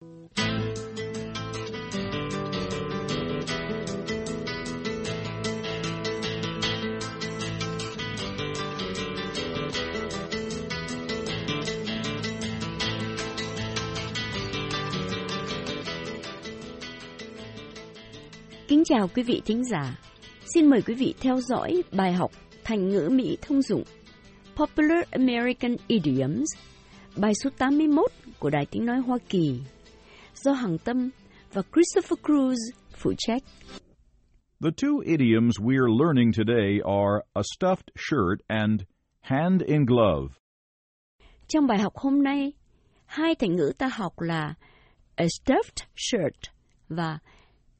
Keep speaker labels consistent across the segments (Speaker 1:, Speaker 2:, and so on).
Speaker 1: Kính chào quý vị thính giả. Xin mời quý vị theo dõi bài học Thành ngữ Mỹ thông dụng Popular American Idioms, bài số 81 của Đài Tiếng Nói Hoa Kỳ, do Hằng Tâm và Christopher Cruz phụ trách.
Speaker 2: The two idioms we're learning today are a stuffed shirt and hand in glove.
Speaker 1: Trong bài học hôm nay, hai thành ngữ ta học là a stuffed shirt và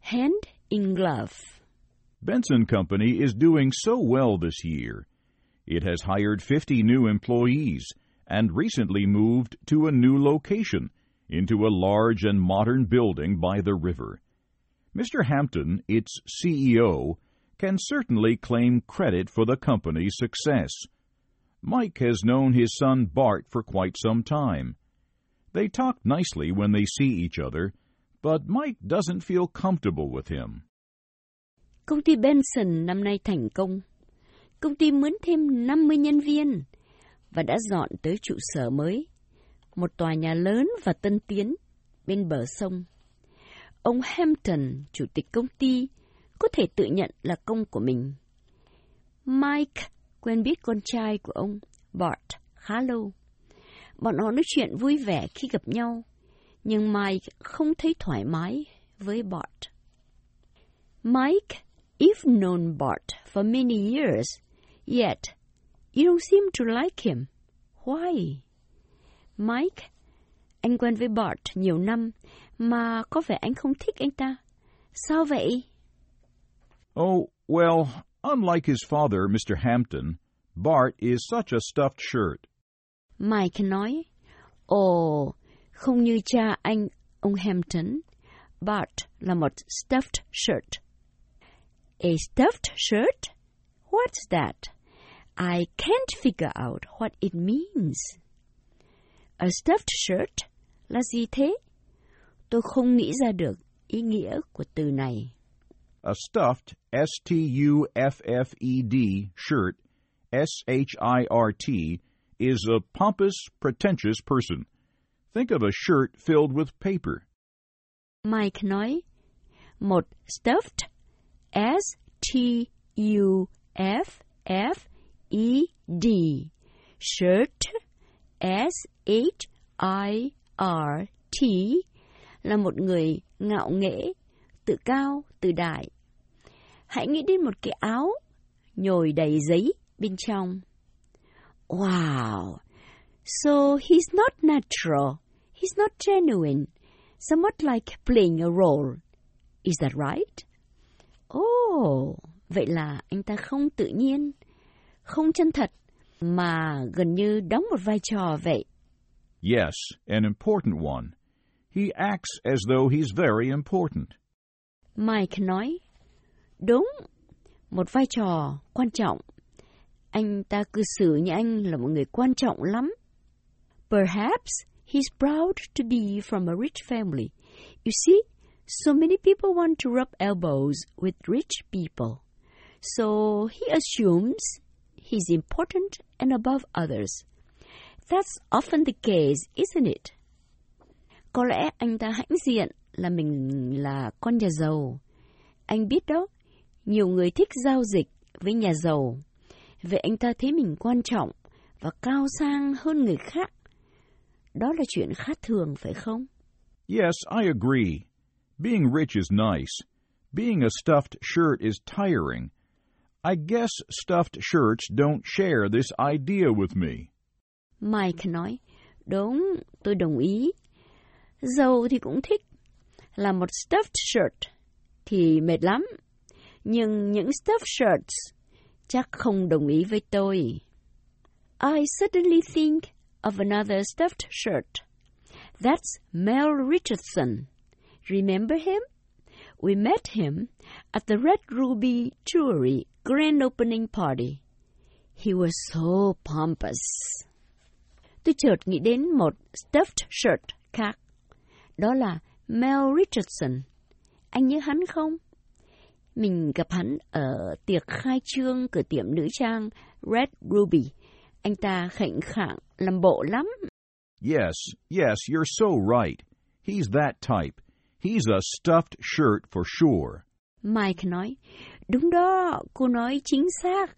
Speaker 1: hand in glove.
Speaker 2: Benson Company is doing so well this year. It has hired 50 new employees and recently moved to a new location into a large and modern building by the river. Mr. Hampton, its CEO, can certainly claim credit for the company's success. Mike has known his son Bart for quite some time. They talk nicely when they see each other, but Mike doesn't feel comfortable with him.
Speaker 1: Công ty Benson năm nay thành công. Công ty mướn thêm 50 nhân viên và đã dọn tới trụ sở mới, một tòa nhà lớn và tân tiến bên bờ sông. Ông Hampton, chủ tịch công ty, có thể tự nhận là công của mình. Mike quen biết con trai của ông, Bart, khá lâu. Bọn họ nói chuyện vui vẻ khi gặp nhau, nhưng Mike không thấy thoải mái với Bart. Mike, you've known Bart for many years, yet you don't seem to like him. Why? Mike, anh quen với Bart nhiều năm, mà có vẻ anh không thích anh ta. Sao vậy?
Speaker 2: Oh, well, unlike his father, Mr. Hampton, Bart is such a stuffed shirt.
Speaker 1: Mike nói, Ồ, không như cha anh, ông Hampton, Bart là một stuffed shirt. A stuffed shirt? What's that? I can't figure out what it means. A stuffed shirt là gì thế? Tôi không nghĩ ra được ý nghĩa của từ này.
Speaker 2: A stuffed, S-T-U-F-F-E-D, shirt, S-H-I-R-T, is a pompous, pretentious person. Think of a shirt filled with paper.
Speaker 1: Mike nói, một stuffed, S-T-U-F-F-E-D, shirt, S-H-I-R-T, là một người ngạo nghễ, tự cao, tự đại. Hãy nghĩ đến một cái áo nhồi đầy giấy bên trong. Wow! So he's not natural. He's not genuine. Somewhat like playing a role. Is that right? Oh, vậy là anh ta không tự nhiên, không chân thật, mà gần như đóng một vai trò vậy.
Speaker 2: Yes, an important one. He acts as though he's very important.
Speaker 1: Mike nói, đúng, một vai trò quan trọng. Anh ta cư xử như anh là một người quan trọng lắm. Perhaps he's proud to be from a rich family. You see, so many people want to rub elbows with rich people. So he assumes he's important and above others. That's often the case, isn't it? Có lẽ anh ta hãnh diện là mình là con nhà giàu. Anh biết đó, nhiều người thích giao dịch với nhà giàu. Vậy anh ta thấy mình quan trọng và cao sang hơn người khác. Đó là chuyện khác thường, phải không?
Speaker 2: Yes, I agree. Being rich is nice. Being a stuffed shirt is tiring. I guess stuffed shirts don't share this idea with me.
Speaker 1: Mike nói, đúng, tôi đồng ý. Giàu thì cũng thích. Là một stuffed shirt thì mệt lắm. Nhưng những stuffed shirts chắc không đồng ý với tôi. I suddenly think of another stuffed shirt. That's Mel Richardson. Remember him? We met him at the Red Ruby Jewelry grand opening party. He was so pompous. Tôi chợt nghĩ đến một stuffed shirt khác. Đó là Mel Richardson. Anh nhớ hắn không? Mình gặp hắn ở tiệc khai trương cửa tiệm nữ trang Red Ruby. Anh ta khệnh khạng, làm bộ lắm.
Speaker 2: Yes, yes, you're so right. He's that type. He's a stuffed shirt for sure.
Speaker 1: Mike nói, đúng đó, cô nói chính xác.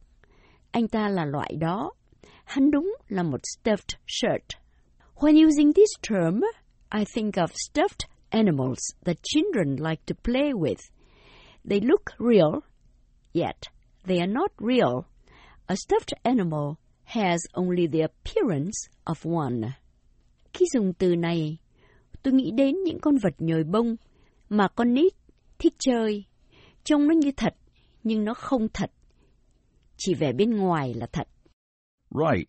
Speaker 1: Anh ta là loại đó. Hắn đúng là một stuffed shirt. When using this term, I think of stuffed animals that children like to play with. They look real, yet they are not real. A stuffed animal has only the appearance of one. Khi dùng từ này, tôi nghĩ đến những con vật nhồi bông mà con nít thích chơi. Trông nó như thật, nhưng nó không thật. Chỉ vẻ bên ngoài là thật.
Speaker 2: Right.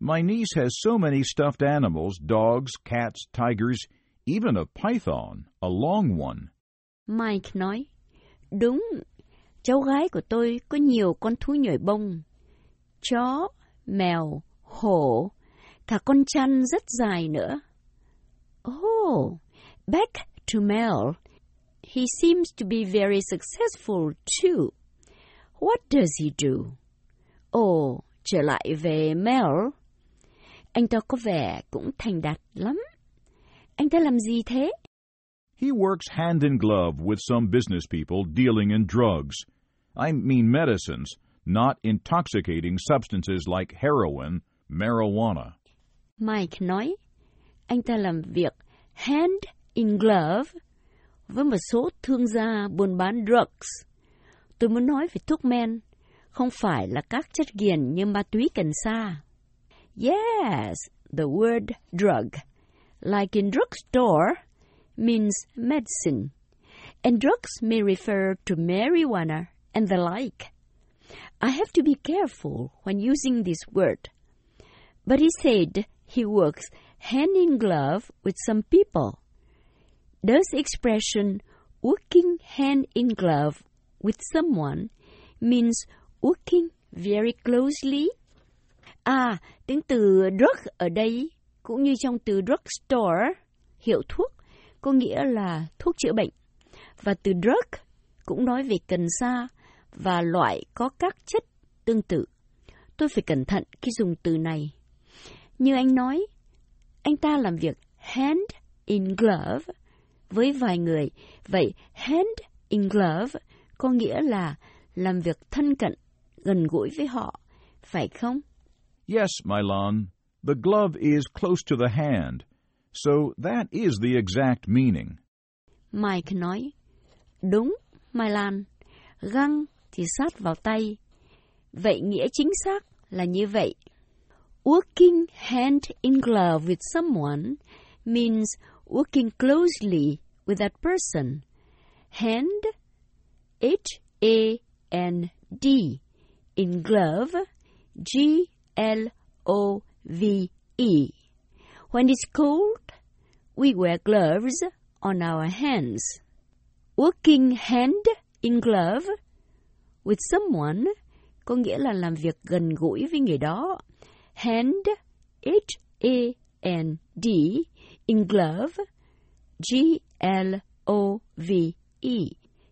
Speaker 2: My niece has so many stuffed animals dogs, cats, tigers, even a python, a long one.
Speaker 1: Mike nói, đúng, cháu gái của tôi có nhiều con thú nhồi bông. Chó, mèo, hổ, cả con chăn rất dài nữa. Oh, back to Mel. He seems to be very successful too. What does he do? Oh, trở lại về Mel. Anh ta có vẻ cũng thành đạt lắm. Anh ta làm gì thế?
Speaker 2: He works hand in glove with some business people dealing in drugs. I mean medicines, not intoxicating substances like heroin, marijuana.
Speaker 1: Mike nói, anh ta làm việc hand in glove với một số thương gia buôn bán drugs. Tôi muốn nói về thuốc men, không phải là các chất nghiền như ma túy cần sa. Yes, the word drug, like in drugstore, means medicine, and drugs may refer to marijuana and the like. I have to be careful when using this word. But he said he works hand in glove with some people. Does the expression working hand in glove with someone means working very closely? À, tiếng từ drug ở đây cũng như trong từ drugstore, hiệu thuốc, có nghĩa là thuốc chữa bệnh. Và từ drug cũng nói về cần sa và loại có các chất tương tự. Tôi phải cẩn thận khi dùng từ này. Như anh nói, anh ta làm việc hand in glove với vài người. Vậy hand in glove có nghĩa là làm việc thân cận, gần gũi với họ, phải không?
Speaker 2: Yes, Milan, the glove is close to the hand, so that is the exact meaning.
Speaker 1: Mike nói, đúng, Milan, găng thì sát vào tay. Vậy nghĩa chính xác là như vậy. Working hand in glove with someone means working closely with that person. Hand, H-A-N-D, in glove, G-L-O-V-E. When it's cold, we wear gloves on our hands. Working hand in glove with someone có nghĩa là làm việc gần gũi với người đó. Hand, H-A-N-D, in glove, G-L-O-V-E.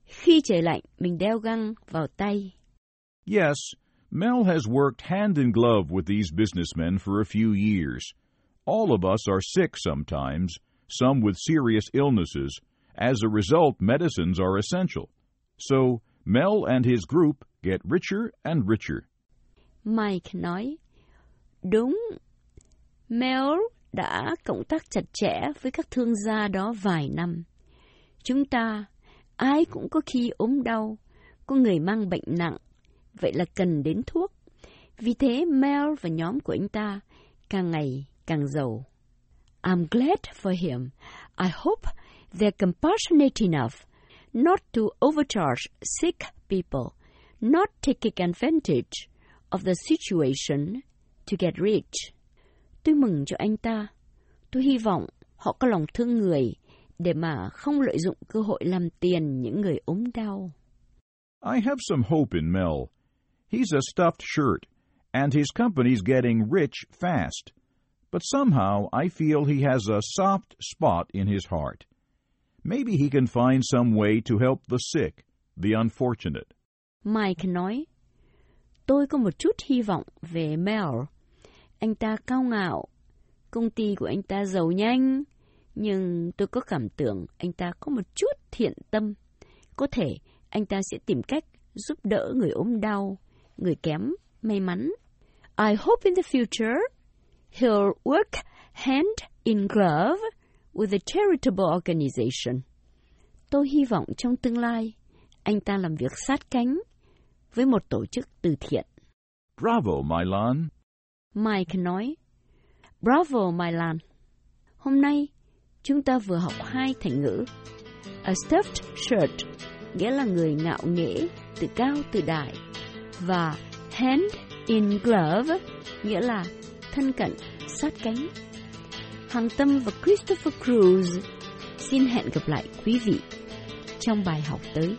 Speaker 1: Khi trời lạnh, mình đeo găng vào tay.
Speaker 2: Yes, Mel has worked hand in glove with these businessmen for a few years. All of us are sick sometimes, some with serious illnesses. As a result, medicines are essential. So, Mel and his group get richer and richer.
Speaker 1: Mike nói, đúng, Mel đã cộng tác chặt chẽ với các thương gia đó vài năm. Chúng ta, ai cũng có khi ốm đau, có người mang bệnh nặng, vậy là cần đến thuốc. Vì thế Mel và nhóm của anh ta càng ngày càng giàu. I'm glad for him. I hope they're compassionate enough not to overcharge sick people, not taking advantage of the situation to get rich. Tôi mừng cho anh ta. Tôi hy vọng họ có lòng thương người để mà không lợi dụng cơ hội làm tiền những người ốm đau.
Speaker 2: I have some hope in Mel. He's a stuffed shirt, and his company's getting rich fast. But somehow I feel he has a soft spot in his heart. Maybe he can find some way to help the sick, the unfortunate.
Speaker 1: Mike nói, tôi có một chút hy vọng về Mel. Anh ta cao ngạo, công ty của anh ta giàu nhanh, nhưng tôi có cảm tưởng anh ta có một chút thiện tâm. Có thể anh ta sẽ tìm cách giúp đỡ người ốm đau, người kém may mắn. I hope in the future he'll work hand in glove with a charitable organization. Tôi hy vọng trong tương lai, anh ta làm việc sát cánh với một tổ chức từ thiện.
Speaker 2: Bravo, Milan.
Speaker 1: Mike nói, Bravo, Milan. Hôm nay, chúng ta vừa học hai thành ngữ. A stuffed shirt, nghĩa là người ngạo nghễ, tự cao tự đại. Và hand in glove, nghĩa là thân cận, sát cánh. Hàng Tâm và Christopher Cruz xin hẹn gặp lại quý vị trong bài học tới.